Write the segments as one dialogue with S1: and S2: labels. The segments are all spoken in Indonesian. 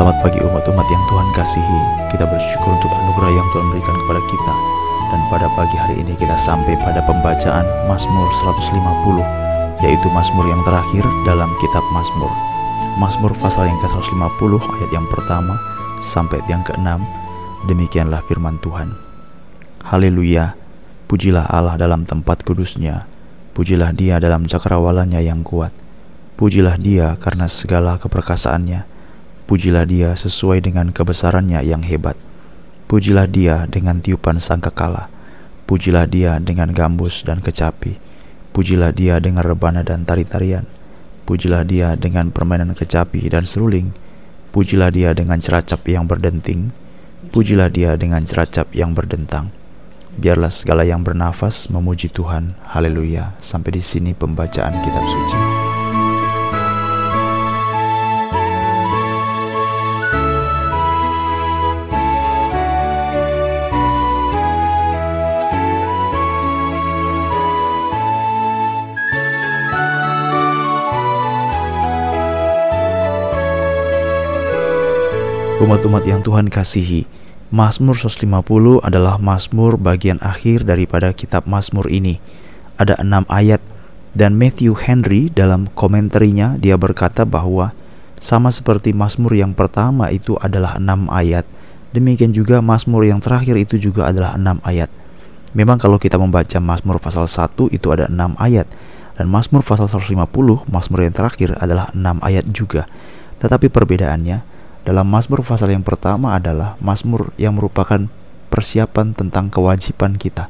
S1: Selamat pagi umat-umat yang Tuhan kasihi. Kita bersyukur untuk anugerah yang Tuhan berikan kepada kita. Dan pada pagi hari ini kita sampai pada pembacaan Mazmur 150, yaitu Mazmur yang terakhir dalam kitab Mazmur. Mazmur pasal yang ke-150 ayat yang pertama sampai yang ke-6. Demikianlah firman Tuhan. Haleluya. Pujilah Allah dalam tempat kudusnya. Pujilah dia dalam cakrawalanya yang kuat. Pujilah dia karena segala keperkasaannya Pujilah dia sesuai dengan kebesarannya yang hebat. Pujilah dia dengan tiupan sangkakala. Pujilah dia dengan gambus dan kecapi. Pujilah dia dengan rebana dan tari-tarian. Pujilah dia dengan permainan kecapi dan seruling. Pujilah dia dengan ceracap yang berdenting. Pujilah dia dengan ceracap yang berdentang. Biarlah segala yang bernafas memuji Tuhan. Haleluya. Sampai di sini pembacaan kitab suci. Umat-umat yang Tuhan kasihi, Mazmur 150 adalah Mazmur bagian akhir daripada kitab Mazmur ini. Ada enam ayat dan Matthew Henry dalam komentarnya dia berkata bahwa sama seperti Mazmur yang pertama itu adalah enam ayat, demikian juga Mazmur yang terakhir itu juga adalah enam ayat. Memang kalau kita membaca Mazmur pasal 1 itu ada enam ayat dan Mazmur pasal 150, Mazmur yang terakhir adalah enam ayat juga. Tetapi perbedaannya, dalam Mazmur pasal yang pertama adalah Mazmur yang merupakan persiapan tentang kewajiban kita.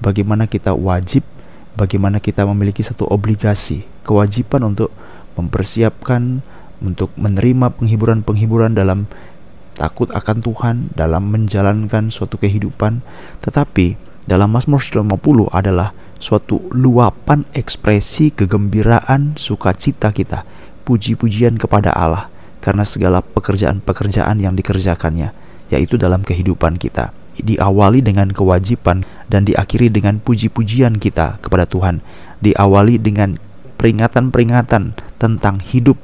S1: Bagaimana kita wajib, bagaimana kita memiliki satu obligasi, kewajiban untuk mempersiapkan untuk menerima penghiburan-penghiburan dalam takut akan Tuhan, dalam menjalankan suatu kehidupan. Tetapi dalam Mazmur 50 adalah suatu luapan ekspresi kegembiraan sukacita kita, puji-pujian kepada Allah karena segala pekerjaan-pekerjaan yang dikerjakannya, yaitu dalam kehidupan kita. Diawali dengan kewajiban dan diakhiri dengan puji-pujian kita kepada Tuhan. Diawali dengan peringatan-peringatan tentang hidup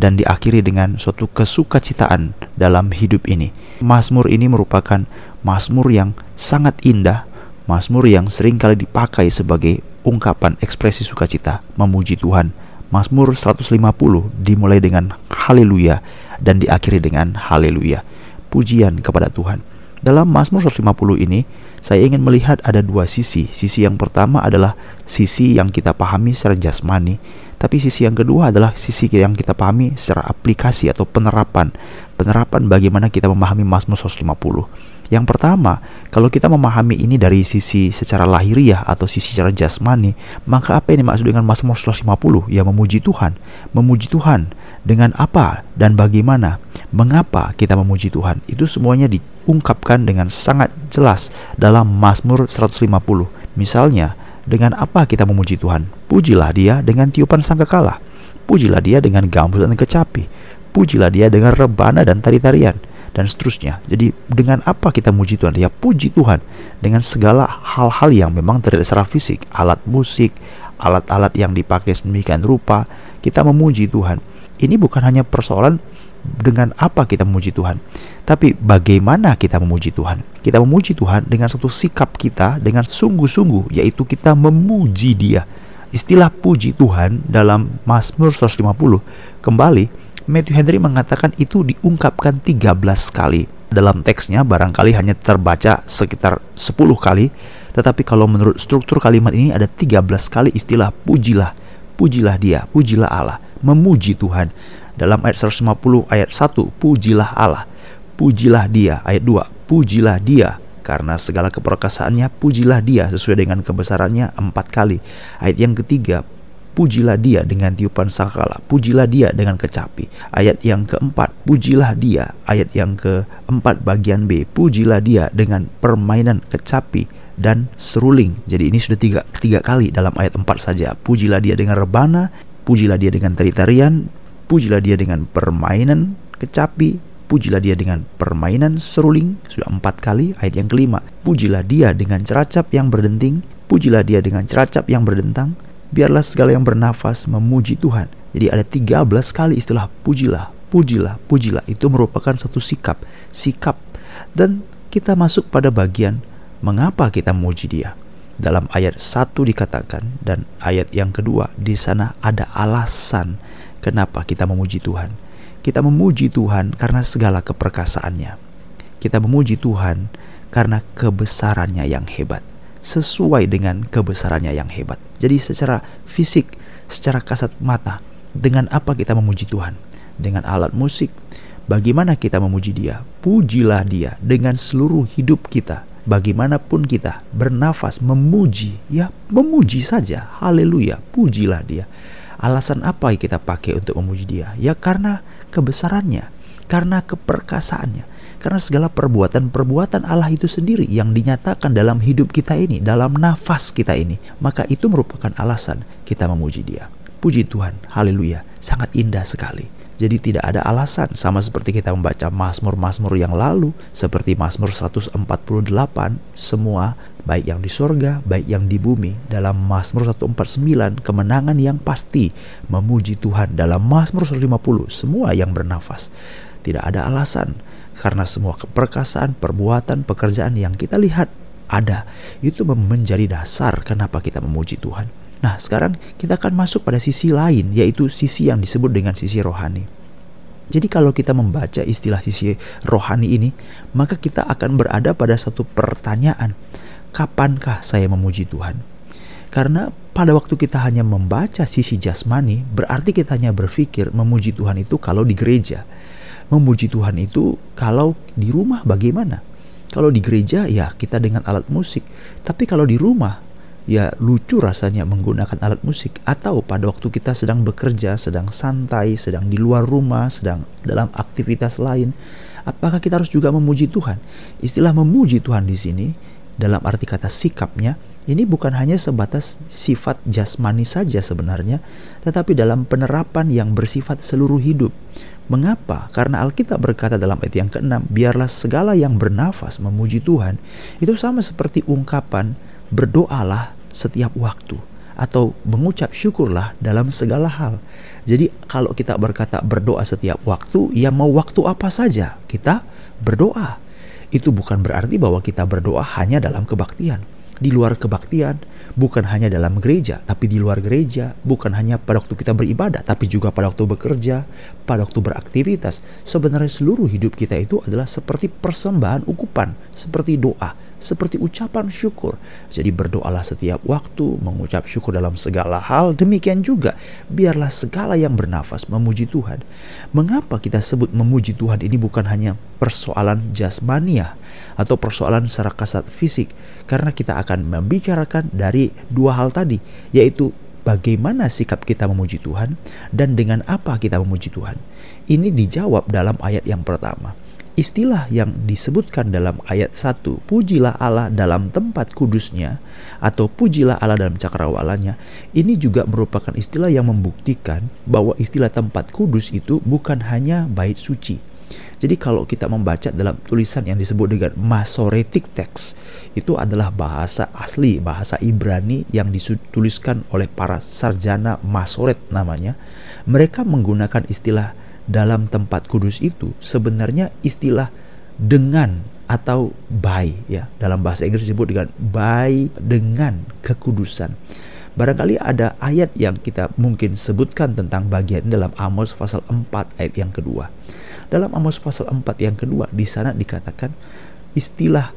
S1: dan diakhiri dengan suatu kesukacitaan dalam hidup ini. Mazmur ini merupakan mazmur yang sangat indah, mazmur yang sering kali dipakai sebagai ungkapan ekspresi sukacita, memuji Tuhan Mazmur 150 dimulai dengan haleluya dan diakhiri dengan haleluya. Pujian kepada Tuhan. Dalam Mazmur 150 ini, saya ingin melihat ada dua sisi. Sisi yang pertama adalah sisi yang kita pahami secara jasmani, tapi sisi yang kedua adalah sisi yang kita pahami secara aplikasi atau penerapan. Penerapan bagaimana kita memahami Mazmur 150. Yang pertama, kalau kita memahami ini dari sisi secara lahiriah atau sisi secara jasmani, maka apa yang dimaksud dengan Mazmur 150? Ya memuji Tuhan. Memuji Tuhan dengan apa dan bagaimana? Mengapa kita memuji Tuhan? Itu semuanya diungkapkan dengan sangat jelas dalam Mazmur 150. Misalnya, dengan apa kita memuji Tuhan? Pujilah dia dengan tiupan sangkakala. Pujilah dia dengan gambus dan kecapi. Pujilah dia dengan rebana dan tari-tarian dan seterusnya. Jadi dengan apa kita muji Tuhan? Ya puji Tuhan dengan segala hal-hal yang memang terlihat secara fisik, alat musik, alat-alat yang dipakai sedemikian rupa, kita memuji Tuhan. Ini bukan hanya persoalan dengan apa kita memuji Tuhan, tapi bagaimana kita memuji Tuhan. Kita memuji Tuhan dengan satu sikap kita dengan sungguh-sungguh, yaitu kita memuji Dia. Istilah puji Tuhan dalam Mazmur 150 kembali Matthew Henry mengatakan itu diungkapkan 13 kali. Dalam teksnya barangkali hanya terbaca sekitar 10 kali, tetapi kalau menurut struktur kalimat ini ada 13 kali istilah pujilah, pujilah dia, pujilah Allah, memuji Tuhan. Dalam ayat 150 ayat 1, pujilah Allah, pujilah dia. Ayat 2, pujilah dia, karena segala keperkasaannya pujilah dia sesuai dengan kebesarannya empat kali. Ayat yang ketiga, pujilah dia dengan tiupan sangkala, pujilah dia dengan kecapi. Ayat yang keempat, pujilah dia. Ayat yang keempat bagian B, pujilah dia dengan permainan kecapi dan seruling. Jadi ini sudah tiga, tiga kali dalam ayat empat saja. Pujilah dia dengan rebana, pujilah dia dengan tari-tarian, pujilah dia dengan permainan kecapi, pujilah dia dengan permainan seruling sudah empat kali ayat yang kelima pujilah dia dengan ceracap yang berdenting pujilah dia dengan ceracap yang berdentang biarlah segala yang bernafas memuji Tuhan. Jadi ada 13 kali istilah pujilah, pujilah, pujilah. Itu merupakan satu sikap, sikap. Dan kita masuk pada bagian mengapa kita memuji dia. Dalam ayat satu dikatakan dan ayat yang kedua di sana ada alasan kenapa kita memuji Tuhan. Kita memuji Tuhan karena segala keperkasaannya. Kita memuji Tuhan karena kebesarannya yang hebat. Sesuai dengan kebesarannya yang hebat. Jadi secara fisik, secara kasat mata, dengan apa kita memuji Tuhan? Dengan alat musik. Bagaimana kita memuji dia? Pujilah dia dengan seluruh hidup kita bagaimanapun kita bernafas memuji, ya memuji saja. Haleluya, pujilah dia. Alasan apa yang kita pakai untuk memuji dia? Ya karena kebesarannya, karena keperkasaannya, karena segala perbuatan-perbuatan Allah itu sendiri yang dinyatakan dalam hidup kita ini, dalam nafas kita ini. Maka itu merupakan alasan kita memuji dia. Puji Tuhan, haleluya, sangat indah sekali. Jadi tidak ada alasan sama seperti kita membaca Mazmur-Mazmur yang lalu seperti Mazmur 148 semua baik yang di sorga baik yang di bumi dalam Mazmur 149 kemenangan yang pasti memuji Tuhan dalam Mazmur 150 semua yang bernafas tidak ada alasan karena semua keperkasaan perbuatan pekerjaan yang kita lihat ada itu menjadi dasar kenapa kita memuji Tuhan Nah, sekarang kita akan masuk pada sisi lain, yaitu sisi yang disebut dengan sisi rohani. Jadi kalau kita membaca istilah sisi rohani ini, maka kita akan berada pada satu pertanyaan, kapankah saya memuji Tuhan? Karena pada waktu kita hanya membaca sisi jasmani, berarti kita hanya berpikir memuji Tuhan itu kalau di gereja. Memuji Tuhan itu kalau di rumah bagaimana? Kalau di gereja ya kita dengan alat musik, tapi kalau di rumah ya lucu rasanya menggunakan alat musik atau pada waktu kita sedang bekerja, sedang santai, sedang di luar rumah, sedang dalam aktivitas lain, apakah kita harus juga memuji Tuhan? Istilah memuji Tuhan di sini dalam arti kata sikapnya ini bukan hanya sebatas sifat jasmani saja sebenarnya, tetapi dalam penerapan yang bersifat seluruh hidup. Mengapa? Karena Alkitab berkata dalam ayat yang keenam, biarlah segala yang bernafas memuji Tuhan. Itu sama seperti ungkapan berdoalah setiap waktu atau mengucap syukurlah dalam segala hal. Jadi kalau kita berkata berdoa setiap waktu, ya mau waktu apa saja kita berdoa. Itu bukan berarti bahwa kita berdoa hanya dalam kebaktian. Di luar kebaktian, bukan hanya dalam gereja, tapi di luar gereja, bukan hanya pada waktu kita beribadah, tapi juga pada waktu bekerja, pada waktu beraktivitas. Sebenarnya seluruh hidup kita itu adalah seperti persembahan ukupan, seperti doa, seperti ucapan syukur. Jadi berdoalah setiap waktu, mengucap syukur dalam segala hal. Demikian juga, biarlah segala yang bernafas memuji Tuhan. Mengapa kita sebut memuji Tuhan ini bukan hanya persoalan jasmania atau persoalan secara kasat fisik? Karena kita akan membicarakan dari dua hal tadi, yaitu bagaimana sikap kita memuji Tuhan dan dengan apa kita memuji Tuhan. Ini dijawab dalam ayat yang pertama Istilah yang disebutkan dalam ayat 1, pujilah Allah dalam tempat kudusnya atau pujilah Allah dalam cakrawalanya, ini juga merupakan istilah yang membuktikan bahwa istilah tempat kudus itu bukan hanya bait suci. Jadi kalau kita membaca dalam tulisan yang disebut dengan Masoretic text, itu adalah bahasa asli, bahasa Ibrani yang dituliskan oleh para sarjana Masoret namanya. Mereka menggunakan istilah dalam tempat kudus itu sebenarnya istilah dengan atau by ya dalam bahasa Inggris disebut dengan by dengan kekudusan. Barangkali ada ayat yang kita mungkin sebutkan tentang bagian dalam Amos pasal 4 ayat yang kedua. Dalam Amos pasal 4 yang kedua di sana dikatakan istilah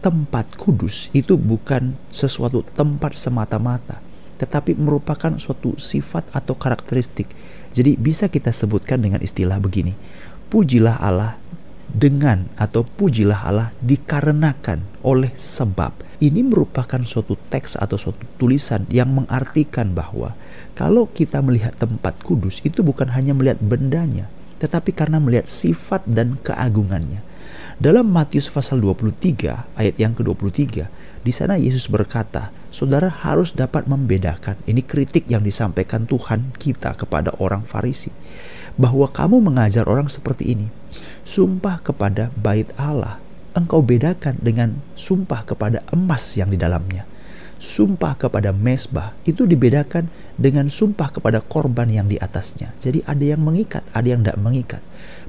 S1: tempat kudus itu bukan sesuatu tempat semata-mata tetapi merupakan suatu sifat atau karakteristik jadi bisa kita sebutkan dengan istilah begini. Pujilah Allah dengan atau pujilah Allah dikarenakan oleh sebab. Ini merupakan suatu teks atau suatu tulisan yang mengartikan bahwa kalau kita melihat tempat kudus itu bukan hanya melihat bendanya, tetapi karena melihat sifat dan keagungannya. Dalam Matius pasal 23 ayat yang ke-23 di sana Yesus berkata, saudara harus dapat membedakan. Ini kritik yang disampaikan Tuhan kita kepada orang Farisi. Bahwa kamu mengajar orang seperti ini. Sumpah kepada bait Allah. Engkau bedakan dengan sumpah kepada emas yang di dalamnya. Sumpah kepada mesbah itu dibedakan dengan sumpah kepada korban yang di atasnya. Jadi ada yang mengikat, ada yang tidak mengikat.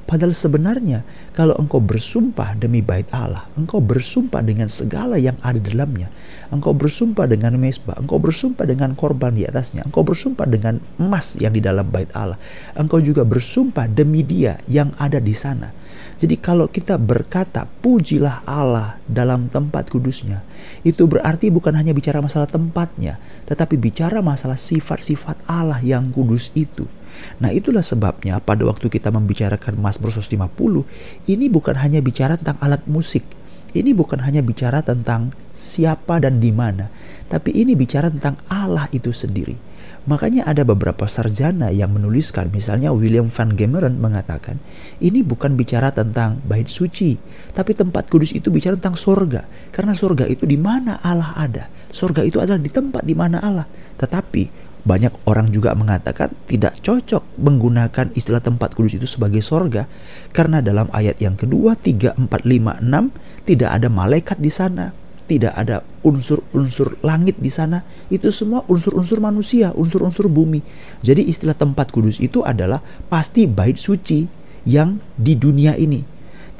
S1: Padahal sebenarnya kalau engkau bersumpah demi bait Allah, engkau bersumpah dengan segala yang ada dalamnya. Engkau bersumpah dengan mesbah, engkau bersumpah dengan korban di atasnya, engkau bersumpah dengan emas yang di dalam bait Allah. Engkau juga bersumpah demi dia yang ada di sana. Jadi kalau kita berkata pujilah Allah dalam tempat kudusnya, itu berarti bukan hanya bicara masalah tempatnya, tetapi bicara masalah sifat-sifat Allah yang kudus itu. Nah itulah sebabnya pada waktu kita membicarakan Mazmur 150 ini bukan hanya bicara tentang alat musik. Ini bukan hanya bicara tentang siapa dan di mana, tapi ini bicara tentang Allah itu sendiri. Makanya ada beberapa sarjana yang menuliskan, misalnya William Van Gemeren mengatakan, ini bukan bicara tentang bait suci, tapi tempat kudus itu bicara tentang sorga. Karena sorga itu di mana Allah ada. Sorga itu adalah di tempat di mana Allah. Tetapi banyak orang juga mengatakan tidak cocok menggunakan istilah tempat kudus itu sebagai sorga karena dalam ayat yang kedua 3, 4, 5, 6 tidak ada malaikat di sana tidak ada unsur-unsur langit di sana itu semua unsur-unsur manusia unsur-unsur bumi jadi istilah tempat kudus itu adalah pasti bait suci yang di dunia ini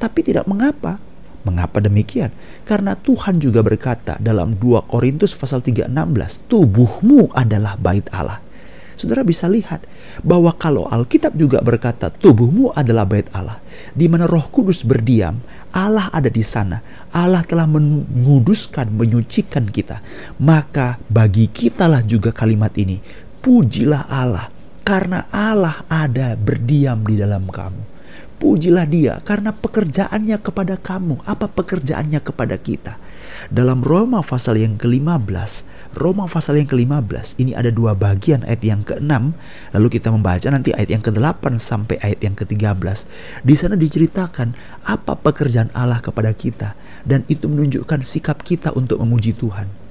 S1: tapi tidak mengapa Mengapa demikian? Karena Tuhan juga berkata dalam 2 Korintus pasal 3:16, tubuhmu adalah bait Allah. Saudara bisa lihat bahwa kalau Alkitab juga berkata tubuhmu adalah bait Allah, di mana Roh Kudus berdiam, Allah ada di sana. Allah telah menguduskan, menyucikan kita. Maka bagi kitalah juga kalimat ini, pujilah Allah karena Allah ada berdiam di dalam kamu. Pujilah dia karena pekerjaannya kepada kamu. Apa pekerjaannya kepada kita? Dalam Roma pasal yang ke-15, Roma pasal yang ke-15, ini ada dua bagian ayat yang ke-6, lalu kita membaca nanti ayat yang ke-8 sampai ayat yang ke-13. Di sana diceritakan apa pekerjaan Allah kepada kita dan itu menunjukkan sikap kita untuk memuji Tuhan.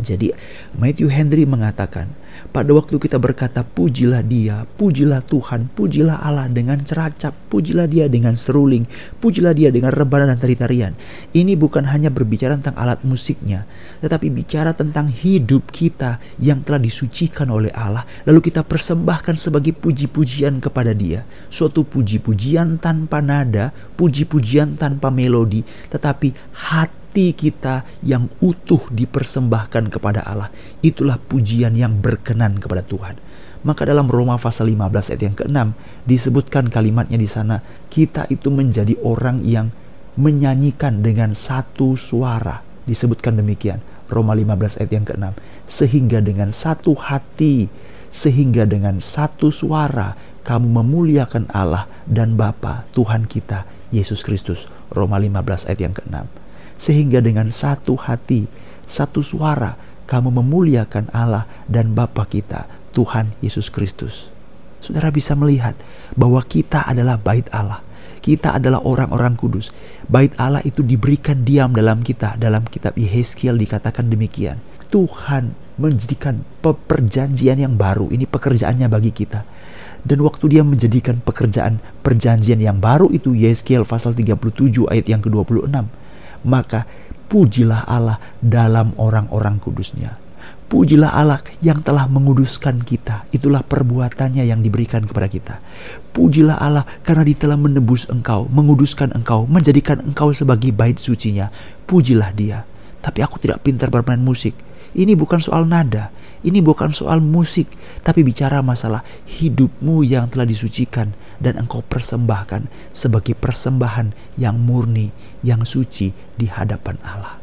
S1: Jadi Matthew Henry mengatakan, pada waktu kita berkata pujilah dia, pujilah Tuhan, pujilah Allah dengan ceracap, pujilah dia dengan seruling, pujilah dia dengan rebana dan tari-tarian. Ini bukan hanya berbicara tentang alat musiknya, tetapi bicara tentang hidup kita yang telah disucikan oleh Allah, lalu kita persembahkan sebagai puji-pujian kepada dia. Suatu puji-pujian tanpa nada, puji-pujian tanpa melodi, tetapi hati hati kita yang utuh dipersembahkan kepada Allah. Itulah pujian yang berkenan kepada Tuhan. Maka dalam Roma pasal 15 ayat yang ke-6 disebutkan kalimatnya di sana, kita itu menjadi orang yang menyanyikan dengan satu suara. Disebutkan demikian. Roma 15 ayat yang ke-6. Sehingga dengan satu hati, sehingga dengan satu suara kamu memuliakan Allah dan Bapa Tuhan kita Yesus Kristus. Roma 15 ayat yang ke-6 sehingga dengan satu hati, satu suara kamu memuliakan Allah dan Bapa kita, Tuhan Yesus Kristus. Saudara bisa melihat bahwa kita adalah bait Allah. Kita adalah orang-orang kudus. Bait Allah itu diberikan diam dalam kita. Dalam kitab Yehezkiel dikatakan demikian. Tuhan menjadikan perjanjian yang baru. Ini pekerjaannya bagi kita. Dan waktu dia menjadikan pekerjaan perjanjian yang baru itu Yehezkiel pasal 37 ayat yang ke-26 maka pujilah Allah dalam orang-orang kudusnya. Pujilah Allah yang telah menguduskan kita. Itulah perbuatannya yang diberikan kepada kita. Pujilah Allah karena dia telah menebus engkau, menguduskan engkau, menjadikan engkau sebagai bait sucinya. Pujilah dia. Tapi aku tidak pintar bermain musik. Ini bukan soal nada. Ini bukan soal musik. Tapi bicara masalah hidupmu yang telah disucikan dan engkau persembahkan sebagai persembahan yang murni, yang suci di hadapan Allah.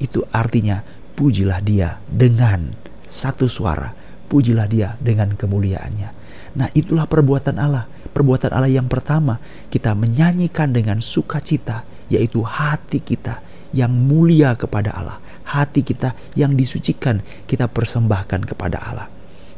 S1: Itu artinya pujilah dia dengan satu suara, pujilah dia dengan kemuliaannya. Nah itulah perbuatan Allah. Perbuatan Allah yang pertama, kita menyanyikan dengan sukacita, yaitu hati kita yang mulia kepada Allah. Hati kita yang disucikan, kita persembahkan kepada Allah.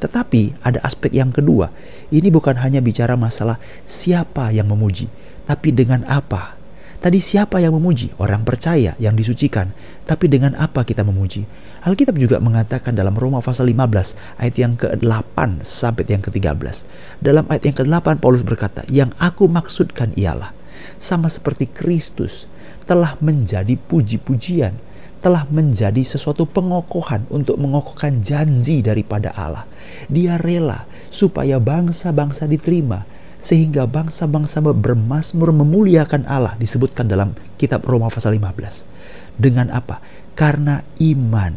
S1: Tetapi ada aspek yang kedua. Ini bukan hanya bicara masalah siapa yang memuji, tapi dengan apa. Tadi siapa yang memuji? Orang percaya yang disucikan. Tapi dengan apa kita memuji? Alkitab juga mengatakan dalam Roma pasal 15 ayat yang ke-8 sampai yang ke-13. Dalam ayat yang ke-8 Paulus berkata, "Yang aku maksudkan ialah sama seperti Kristus telah menjadi puji-pujian telah menjadi sesuatu pengokohan untuk mengokohkan janji daripada Allah. Dia rela supaya bangsa-bangsa diterima sehingga bangsa-bangsa bermasmur memuliakan Allah disebutkan dalam kitab Roma pasal 15. Dengan apa? Karena iman.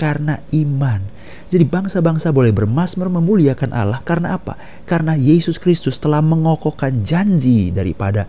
S1: Karena iman. Jadi bangsa-bangsa boleh bermasmur memuliakan Allah karena apa? Karena Yesus Kristus telah mengokohkan janji daripada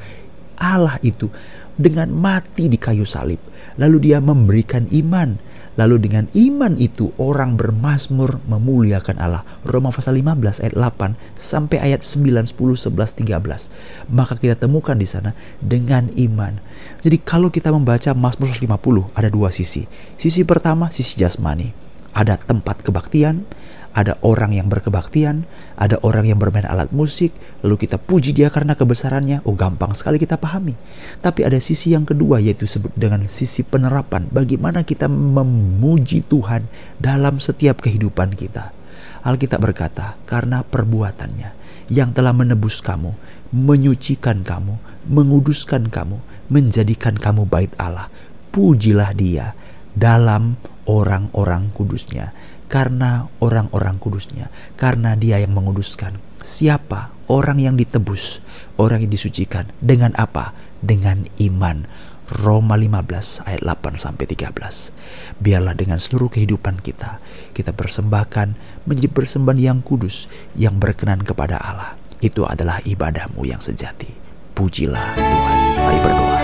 S1: Allah itu dengan mati di kayu salib. Lalu dia memberikan iman. Lalu dengan iman itu orang bermasmur memuliakan Allah. Roma pasal 15 ayat 8 sampai ayat 9, 10, 11, 13. Maka kita temukan di sana dengan iman. Jadi kalau kita membaca Mazmur 150 ada dua sisi. Sisi pertama sisi jasmani. Ada tempat kebaktian, ada orang yang berkebaktian, ada orang yang bermain alat musik, lalu kita puji dia karena kebesarannya. Oh, gampang sekali kita pahami. Tapi ada sisi yang kedua yaitu sebut dengan sisi penerapan. Bagaimana kita memuji Tuhan dalam setiap kehidupan kita. Alkitab berkata, karena perbuatannya yang telah menebus kamu, menyucikan kamu, menguduskan kamu, menjadikan kamu bait Allah. Pujilah dia dalam orang-orang kudusnya karena orang-orang kudusnya, karena dia yang menguduskan. Siapa orang yang ditebus, orang yang disucikan, dengan apa? Dengan iman. Roma 15 ayat 8 sampai 13. Biarlah dengan seluruh kehidupan kita, kita persembahkan menjadi persembahan yang kudus, yang berkenan kepada Allah. Itu adalah ibadahmu yang sejati. Pujilah Tuhan. Mari berdoa.